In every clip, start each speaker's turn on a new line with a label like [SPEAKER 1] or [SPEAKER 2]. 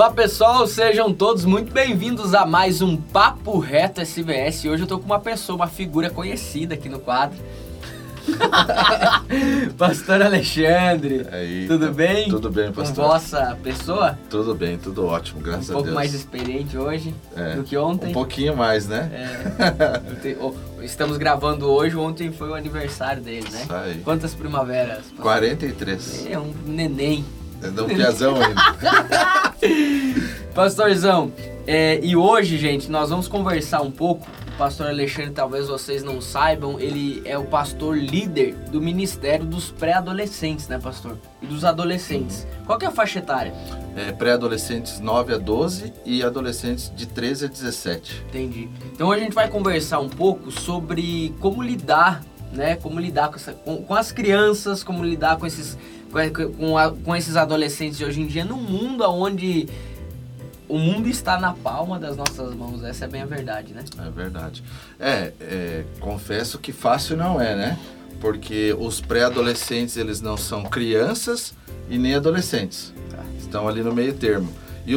[SPEAKER 1] Olá pessoal, sejam todos muito bem-vindos a mais um Papo Reto SBS. Hoje eu tô com uma pessoa, uma figura conhecida aqui no quadro. pastor Alexandre,
[SPEAKER 2] Aí,
[SPEAKER 1] tudo
[SPEAKER 2] tá-
[SPEAKER 1] bem?
[SPEAKER 2] Tudo bem,
[SPEAKER 1] Com
[SPEAKER 2] pastor.
[SPEAKER 1] vossa pessoa?
[SPEAKER 2] Tudo bem, tudo ótimo,
[SPEAKER 1] Um
[SPEAKER 2] graças a
[SPEAKER 1] pouco
[SPEAKER 2] Deus.
[SPEAKER 1] mais experiente hoje
[SPEAKER 2] É,
[SPEAKER 1] do que ontem.
[SPEAKER 2] Um pouquinho mais, né?
[SPEAKER 1] É, estamos gravando hoje, ontem foi o aniversário dele, né?
[SPEAKER 2] Isso aí.
[SPEAKER 1] Quantas primaveras? pastor?
[SPEAKER 2] 43.
[SPEAKER 1] É um neném.
[SPEAKER 2] É um piazão ainda.
[SPEAKER 1] Pastorzão, é, e hoje, gente, nós vamos conversar um pouco. O pastor Alexandre, talvez vocês não saibam, ele é o pastor líder do ministério dos pré-adolescentes, né, pastor? E dos adolescentes. Qual que é a faixa etária?
[SPEAKER 2] É, Pré-adolescentes 9 a 12 e adolescentes de 13 a 17.
[SPEAKER 1] Entendi. Então hoje a gente vai conversar um pouco sobre como lidar, né? Como lidar com, essa, com, com as crianças, como lidar com esses, com, com, a- com esses adolescentes de hoje em dia, num mundo onde o mundo está na palma das nossas mãos. Essa é bem a verdade, né?
[SPEAKER 2] É verdade. É, é, confesso que fácil não é, né? Porque os pré-adolescentes, eles não são crianças e nem adolescentes. Estão ali no meio termo.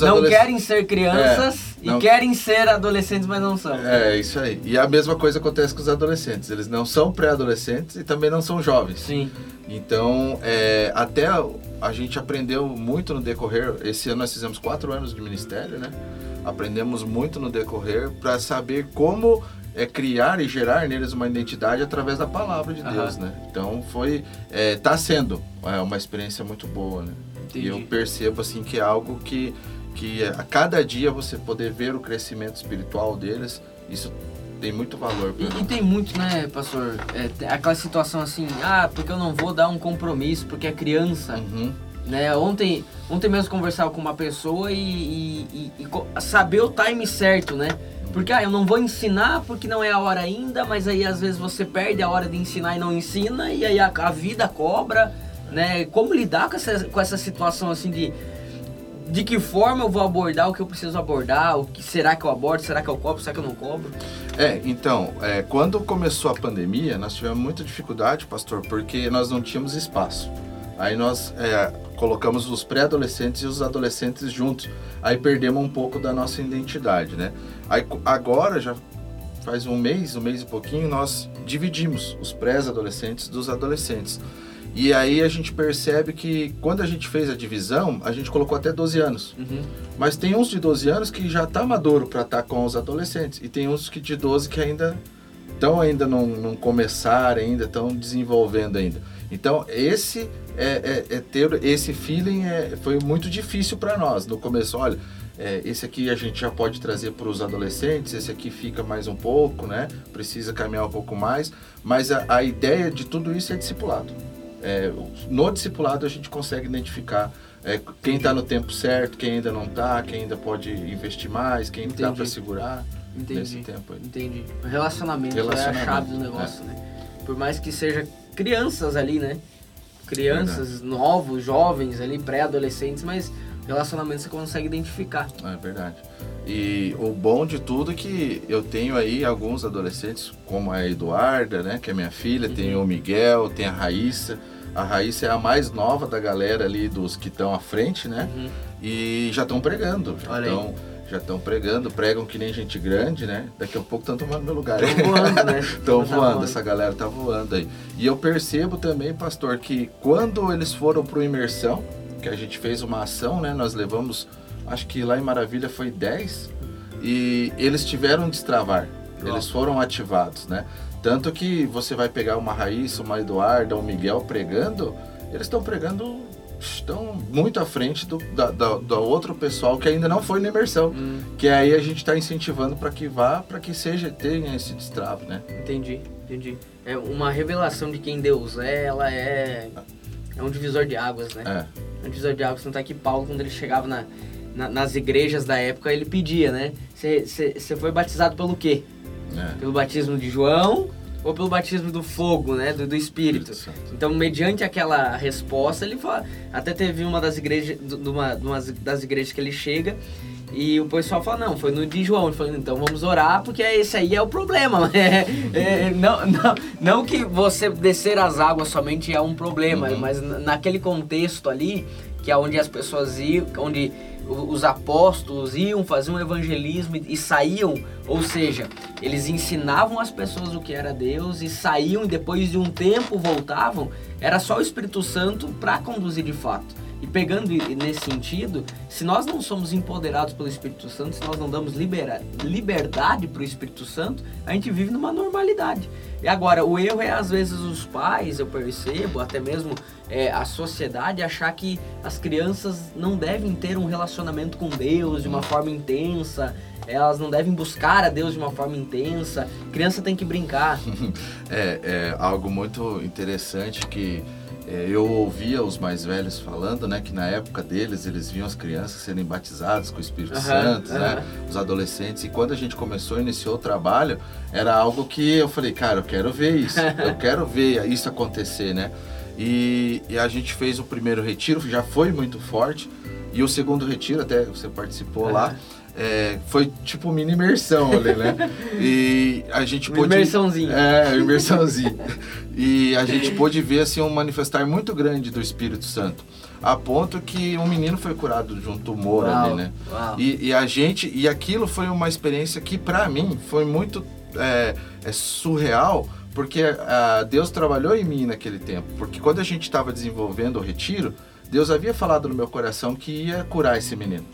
[SPEAKER 1] Não querem ser crianças
[SPEAKER 2] É, não-
[SPEAKER 1] e querem ser adolescentes, mas não são.
[SPEAKER 2] É, isso aí. E a mesma coisa acontece com os adolescentes. Eles não são pré-adolescentes e também não são jovens.
[SPEAKER 1] Sim.
[SPEAKER 2] Então, é, até a gente aprendeu muito no decorrer. Esse ano nós fizemos quatro anos de ministério, né? Aprendemos muito no decorrer para saber como é, criar e gerar neles uma identidade através da palavra de. Deus, né? Então, foi, é, tá sendo é, uma experiência muito boa, né?
[SPEAKER 1] Entendi.
[SPEAKER 2] E eu percebo assim que é algo que, que a cada dia você poder ver o crescimento espiritual deles, isso tem muito valor.
[SPEAKER 1] E, e tem muito, né, pastor? É, aquela situação assim, ah, porque eu não vou dar um compromisso, porque é criança.
[SPEAKER 2] Uhum.
[SPEAKER 1] Né? Ontem, ontem mesmo conversava com uma pessoa e, e- e- saber o time certo, né? Porque ah, eu não vou ensinar porque não é a hora ainda, mas aí às vezes você perde a hora de ensinar e não ensina, e aí a, a vida cobra, né? Como lidar com essa, com essa situação assim de de que forma eu vou abordar o que eu preciso abordar, o que será que eu abordo, será que eu cobro, será que eu não cobro?
[SPEAKER 2] É, então, é, quando começou a pandemia, nós tivemos muita dificuldade, pastor, porque nós não tínhamos espaço. Aí nós é, colocamos os pré-adolescentes e os adolescentes juntos. Aí perdemos um pouco da nossa identidade, né? Aí agora, já faz um mês, um mês e pouquinho, nós dividimos os pré-adolescentes dos adolescentes. E aí a gente percebe que quando a gente fez a divisão, a gente colocou até 12 anos.
[SPEAKER 1] Uhum.
[SPEAKER 2] Mas tem uns de 12 anos que já tá maduro para estar com os adolescentes. E tem uns que de 12 que ainda estão ainda não, não começaram, ainda estão desenvolvendo ainda. Então, esse é, é- é ter esse feeling é, foi muito difícil para nós. No começo, olha, é, esse aqui a gente já pode trazer para os adolescentes, esse aqui fica mais um pouco, né? Precisa caminhar um pouco mais. Mas a, a ideia de tudo isso é discipulado. É, no discipulado a gente consegue identificar é, quem está no tempo certo, quem ainda não está, quem ainda pode investir mais, quem dá para segurar
[SPEAKER 1] Entendi.
[SPEAKER 2] nesse tempo aí.
[SPEAKER 1] Entendi. O relacionamento, é a
[SPEAKER 2] Relacionamento,
[SPEAKER 1] chave do negócio, né? Por mais que seja crianças ali, né? Crianças, novos, jovens ali, pré-adolescentes, mas relacionamento você consegue identificar.
[SPEAKER 2] É verdade. E o bom de tudo é que eu tenho aí alguns adolescentes, como a Eduarda, né, que é minha filha, tem o Miguel, tem a Raíssa. A Raíssa é a mais nova da galera ali dos que estão à frente, né?
[SPEAKER 1] Uhum.
[SPEAKER 2] E já estão pregando, já
[SPEAKER 1] Olha aí.
[SPEAKER 2] estão já estão pregando, pregam que nem gente grande, né? Daqui a pouco estão tomando meu lugar.
[SPEAKER 1] Tão voando, né?
[SPEAKER 2] Estão
[SPEAKER 1] Tá
[SPEAKER 2] voando, essa galera tá voando aí. E eu percebo também, pastor, que quando eles foram pro imersão, que a gente fez uma ação, né? Nós levamos, acho que lá em Maravilha foi 10, e eles tiveram destravar. Eles foram ativados, né? Tanto que você vai pegar uma Raíssa, uma Eduarda, um Miguel pregando, eles estão pregando, estão muito à frente do, da, da- do outro pessoal que ainda não foi na imersão.
[SPEAKER 1] Hum,
[SPEAKER 2] Que aí a gente está incentivando para que vá, para que seja, tenha esse destravo, né?
[SPEAKER 1] entendi, entendi. É uma revelação de quem Deus é, ela é. É um divisor de águas, né?
[SPEAKER 2] É.
[SPEAKER 1] Divisor de águas. Tanto é que Paulo, quando ele chegava na, na- nas igrejas da época, ele pedia, né? Você foi batizado pelo quê?
[SPEAKER 2] É.
[SPEAKER 1] Pelo batismo de João ou pelo batismo do fogo, né? Do, do Espírito.
[SPEAKER 2] Santo.
[SPEAKER 1] Então, mediante aquela resposta, ele fala. Até teve uma das igrejas, de uma, de uma das igrejas que ele chega. E o pessoal fala, não, foi no de João. Então vamos orar, porque esse aí é o problema. É, é, não, não, não que você descer as águas somente é um problema,
[SPEAKER 2] Uhum.
[SPEAKER 1] mas na- naquele contexto ali, que é onde as pessoas iam, onde os apóstolos iam fazer um evangelismo e saíam, ou seja, eles ensinavam as pessoas o que era Deus e saíam e depois de um tempo voltavam, era só o Espírito Santo para conduzir de fato. E pegando nesse sentido, se nós não somos empoderados pelo Espírito Santo, se nós não damos libera, liberdade para o Espírito Santo, a gente vive numa normalidade. E agora, o erro é às vezes os pais, eu percebo, até mesmo é, a sociedade, achar que as crianças não devem ter um relacionamento com Deus de uma forma intensa, elas não devem buscar a Deus de uma forma intensa, criança tem que brincar.
[SPEAKER 2] é, é algo muito interessante que eu ouvia os mais velhos falando, né, que na época deles eles viam as crianças serem batizadas com o Espírito uhum, Santo, uhum. né, os adolescentes. E quando a gente começou, iniciou o trabalho, era algo que eu falei, cara, eu quero ver isso, eu quero ver isso acontecer, né. E, e, a gente fez o primeiro retiro, já foi muito forte. E o segundo retiro, até você participou uhum. lá, é, foi tipo mini imersão ali, né? E a gente pôde...
[SPEAKER 1] Imersãozinho.
[SPEAKER 2] É, imersãozinho. e a gente pôde ver, assim, um manifestar muito grande do Espírito Santo. A ponto que um menino foi curado de um tumor uau, ali, né? E, e, a gente... E aquilo foi uma experiência que, para mim, foi muito é, é surreal, porque a, Deus trabalhou em mim naquele tempo. Porque quando a gente estava desenvolvendo o retiro, Deus havia falado no meu coração que ia curar esse menino.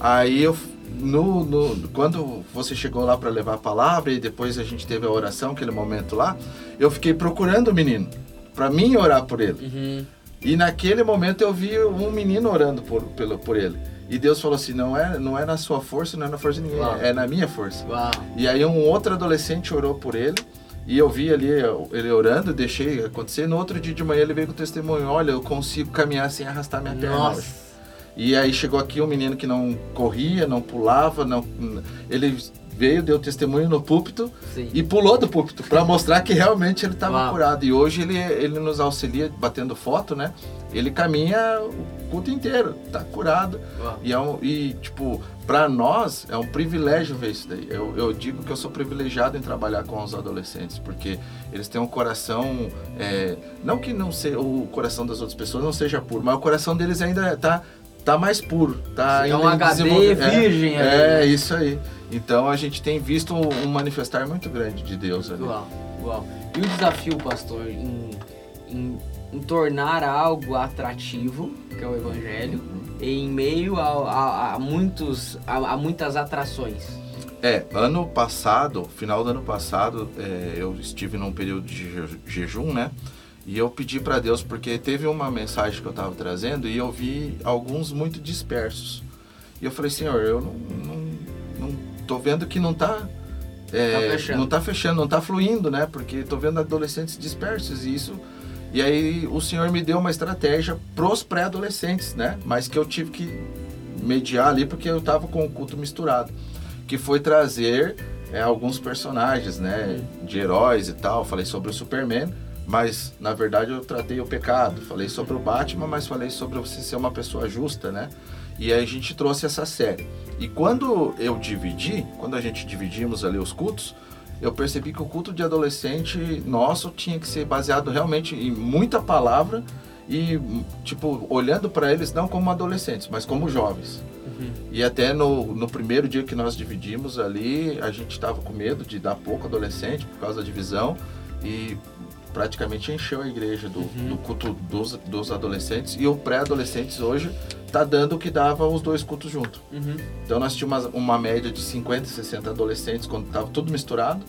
[SPEAKER 2] Aí eu no, no, quando você chegou lá para levar a palavra e depois a gente teve a oração, aquele momento lá, eu fiquei procurando o menino, para mim orar por ele. Uhum. E naquele momento eu vi um menino orando por, pelo, por ele. E Deus falou assim: não é, não é na sua força, não é na força de ninguém, Uau. é na minha força. Uau. E aí um outro adolescente orou por ele. E eu vi ali ele orando, deixei acontecer. No outro dia de manhã ele veio com o testemunho: olha, eu consigo caminhar sem arrastar minha perna. Nossa. E aí chegou aqui um menino que não corria, não pulava, não, ele veio, deu testemunho no púlpito Sim. e pulou do púlpito para mostrar que realmente ele estava curado. E hoje ele, ele nos auxilia batendo foto, né? Ele caminha o culto inteiro, tá curado. E, é um, e, tipo, para nós é um privilégio ver isso daí. Eu, eu digo que eu sou privilegiado em trabalhar com os adolescentes, porque eles têm um coração. É, não que não seja, o coração das outras pessoas não seja puro, mas o coração deles ainda está tá mais puro, tá
[SPEAKER 1] é um HD virgem
[SPEAKER 2] é. É, isso aí. Então a gente tem visto um manifestar muito grande de Deus ali.
[SPEAKER 1] Uau, uau. E o desafio, pastor, em, em, em tornar algo atrativo, que é o evangelho, uhum. Em meio a, a, a muitos, a, a, muitas atrações.
[SPEAKER 2] É, ano passado, final do ano passado, é, eu estive num período de jejum, né? E eu pedi para Deus, porque teve uma mensagem que eu estava trazendo e eu vi alguns muito dispersos. E eu falei, Senhor, eu não, não, não tô vendo que não está é, tá não está fechando, não está fluindo, né? Porque estou vendo adolescentes dispersos e isso. E aí o Senhor me deu uma estratégia pros pré-adolescentes, né? Mas que eu tive que mediar ali porque eu estava com o culto misturado, que foi trazer é, alguns personagens, né? De heróis e tal. Falei sobre o Superman mas na verdade eu tratei o pecado, falei sobre o Batman, mas falei sobre você ser uma pessoa justa, né? E aí a gente trouxe essa série. E quando eu dividi, quando a gente dividimos ali os cultos, eu percebi que o culto de adolescente nosso tinha que ser baseado realmente em muita palavra e tipo olhando para eles não como adolescentes, mas como jovens. Uhum. E até no, no primeiro dia que nós dividimos ali, a gente estava com medo de dar pouco adolescente por causa da divisão e praticamente encheu a igreja do, uhum. do culto dos, dos adolescentes e o pré-adolescentes hoje tá dando o que dava os dois cultos juntos. Uhum. Então nós tínhamos uma, uma, média de 50, 60 adolescentes quando tava tudo misturado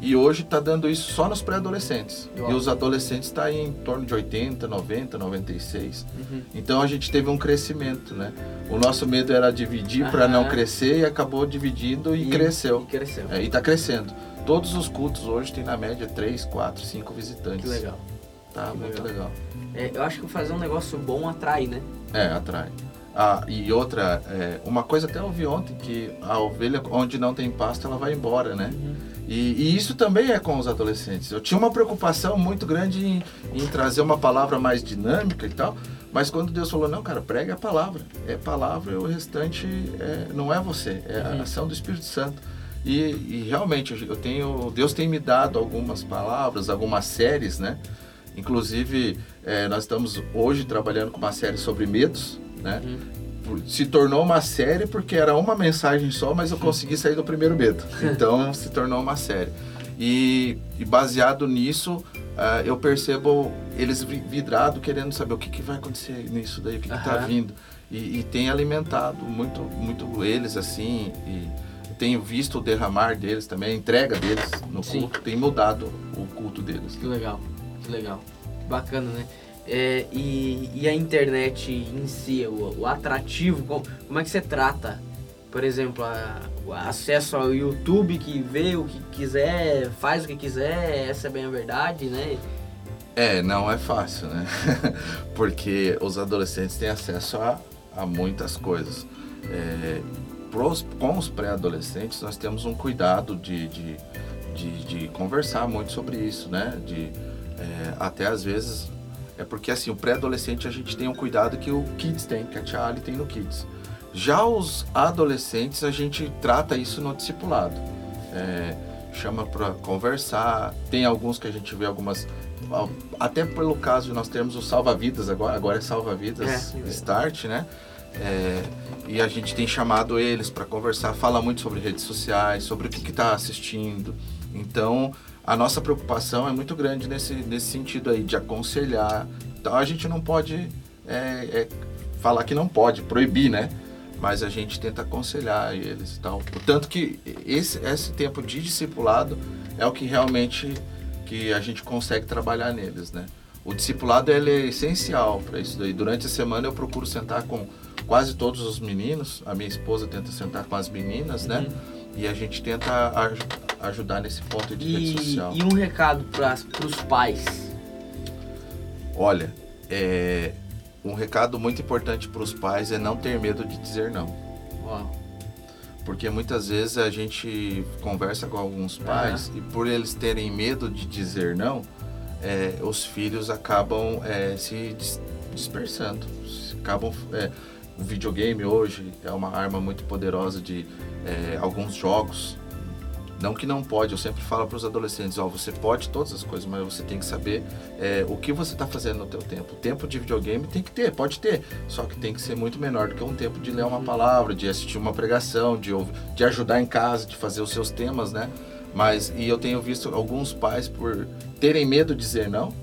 [SPEAKER 2] e hoje está dando isso só nos pré-adolescentes. E os adolescentes está em torno de 80, 90, 96. Uhum. Então a gente teve um crescimento, né? O nosso medo era dividir para não crescer e acabou dividindo e, e cresceu.
[SPEAKER 1] E cresceu.
[SPEAKER 2] É, e está crescendo. Todos os cultos hoje tem na média 3, 4, 5 visitantes.
[SPEAKER 1] Que legal.
[SPEAKER 2] Tá
[SPEAKER 1] que
[SPEAKER 2] muito legal. legal.
[SPEAKER 1] É, eu acho que fazer um negócio bom atrai, né?
[SPEAKER 2] É, atrai. Ah, e outra, é, uma coisa até ouvi ontem, que a ovelha onde não tem pasto, ela vai embora, né? Uhum. E, e, isso também é com os adolescentes. Eu tinha uma preocupação muito grande em, em, trazer uma palavra mais dinâmica e tal, mas quando Deus falou, não, cara, pregue a palavra. É palavra e o restante é, não é você, é a uhum. ação do Espírito Santo. E, e, realmente eu tenho, Deus tem me dado algumas palavras, algumas séries, né? Inclusive, é, nós estamos hoje trabalhando com uma série sobre medos, né?
[SPEAKER 1] Uhum.
[SPEAKER 2] Se tornou uma série porque era uma mensagem só, mas eu consegui sair do primeiro medo. Então, se tornou uma série. E, e baseado nisso, uh, eu percebo eles vidrado querendo saber o que, que vai acontecer nisso daí, o que está vindo. E, e, tem alimentado muito, muito eles assim. E tenho visto o derramar deles também, a entrega deles no Sim. culto, tem mudado o culto deles.
[SPEAKER 1] Que legal, que legal. Bacana, né? É, e, e, a internet em si, o, o atrativo, como, como, é que você trata, por exemplo, a, o acesso ao YouTube que vê o que quiser, faz o que quiser, essa é bem a verdade, né?
[SPEAKER 2] É, não é fácil, né? Porque os adolescentes têm acesso a, a muitas coisas. É, pros, com os pré-adolescentes, nós temos um cuidado de, de, de, de, conversar muito sobre isso, né? De, é, até às vezes é porque assim, o pré-adolescente a gente tem um cuidado que o Kids tem, que a Charlie tem no Kids. Já os adolescentes a gente trata isso no discipulado. É, chama para conversar. Tem alguns que a gente vê algumas até pelo caso de nós termos o salva-vidas agora, agora é salva-vidas é, start, né? É, e a gente tem chamado eles para conversar, fala muito sobre redes sociais, sobre o que está assistindo. Então, a nossa preocupação é muito grande nesse, nesse sentido aí, de aconselhar. Então a gente não pode é, é, falar que não pode, proibir, né? Mas a gente tenta aconselhar eles e tal. Tanto que esse, esse tempo de discipulado é o que realmente que a gente consegue trabalhar neles, né? O discipulado ele é essencial para isso daí. Durante a semana eu procuro sentar com quase todos os meninos. A minha esposa tenta sentar com as meninas, né? Uhum. E a gente tenta ajudar nesse ponto de e, rede social.
[SPEAKER 1] E um recado para os pais?
[SPEAKER 2] Olha, é, um recado muito importante para os pais é não ter medo de dizer não.
[SPEAKER 1] Uau.
[SPEAKER 2] Porque muitas vezes a gente conversa com alguns pais uhum. e por eles terem medo de dizer não, é, os filhos acabam é, se dispersando, acabam é, o videogame hoje é uma arma muito poderosa de é, alguns jogos. Não que não pode, eu sempre falo para os adolescentes, ó, você pode todas as coisas, mas você tem que saber é, o que você está fazendo no teu tempo. O tempo de videogame tem que ter, pode ter, só que tem que ser muito menor do que um tempo de ler uma palavra, de assistir uma pregação, de, de ajudar em casa, de fazer os seus temas, né? Mas, e eu tenho visto alguns pais por terem medo de dizer não,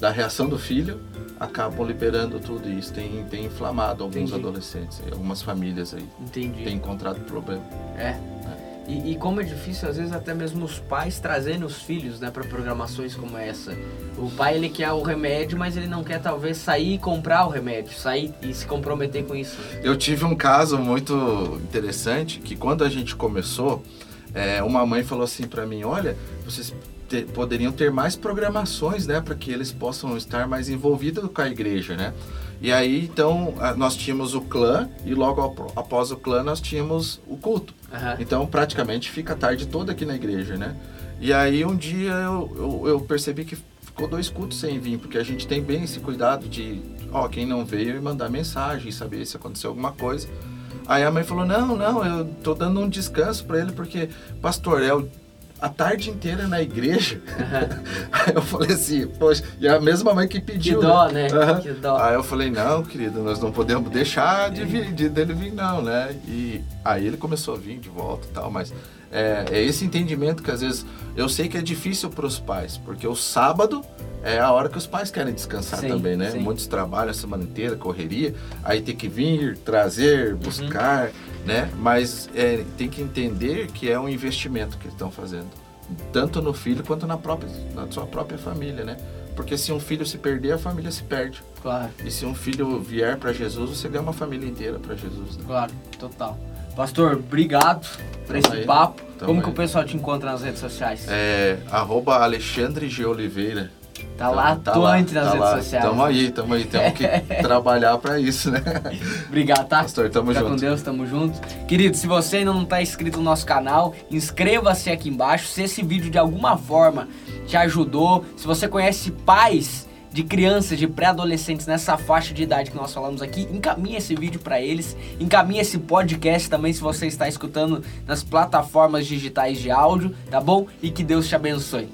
[SPEAKER 2] da reação do filho, acabam liberando tudo isso. Tem, tem inflamado alguns Entendi. adolescentes, algumas famílias aí.
[SPEAKER 1] Entendi.
[SPEAKER 2] Tem encontrado problema.
[SPEAKER 1] É. é. E, e, como é difícil, às vezes, até mesmo os pais trazendo os filhos né, para programações como essa. O pai ele quer o remédio, mas ele não quer talvez sair e comprar o remédio, sair e se comprometer com isso.
[SPEAKER 2] Eu tive um caso muito interessante que quando a gente começou, é, uma mãe falou assim para mim: Olha, vocês ter, poderiam ter mais programações, né, para que eles possam estar mais envolvidos com a igreja, né? E aí, então, nós tínhamos o clã e logo após o clã nós tínhamos o culto. Uhum. Então, praticamente fica a tarde toda aqui na igreja, né? E aí, um dia eu, eu, eu, percebi que ficou dois cultos sem vir, porque a gente tem bem esse cuidado de, ó, quem não veio, mandar mensagem, saber se aconteceu alguma coisa. Aí a mãe falou: Não, não, eu tô dando um descanso para ele, porque, pastor, é o a tarde inteira na igreja. Uhum. Eu falei assim, poxa, e a mesma mãe que pediu.
[SPEAKER 1] Que dó, né? né?
[SPEAKER 2] Uhum. Que dó. Aí eu falei, não, querido, nós não podemos deixar de vir, de, dele vir, não, né? E aí ele começou a vir de volta e tal, mas é, é esse entendimento que às vezes eu sei que é difícil para os pais, porque o sábado é a hora que os pais querem descansar sim, também, né? Sim. Muitos trabalham a semana inteira, correria, aí tem que vir, trazer, uhum. buscar. Uhum né? Mas é, tem que entender que é um investimento que eles estão fazendo, tanto no filho quanto na própria, na sua própria família, né? Porque se um filho se perder, a família se perde.
[SPEAKER 1] Claro.
[SPEAKER 2] E se um filho vier para Jesus, você ganha uma família inteira para Jesus. Né?
[SPEAKER 1] Claro, total. Pastor, obrigado por esse aí, papo. Como aí. que o pessoal te encontra nas redes sociais?
[SPEAKER 2] É, arroba Alexandre G. Oliveira
[SPEAKER 1] Tá lá tá atuante lá, nas tá redes lá. sociais.
[SPEAKER 2] Tamo aí, tamo aí. Temos que trabalhar para isso, né?
[SPEAKER 1] Obrigado, tá?
[SPEAKER 2] Pastor, tamo Fica junto.
[SPEAKER 1] com Deus, tamo junto. Querido, se você ainda não tá inscrito no nosso canal, inscreva-se aqui embaixo. Se esse vídeo de alguma forma te ajudou, se você conhece pais de crianças, de pré-adolescentes nessa faixa de idade que nós falamos aqui, encaminhe esse vídeo para eles, encaminhe esse podcast também se você está escutando nas plataformas digitais de áudio, tá bom? E que Deus te abençoe.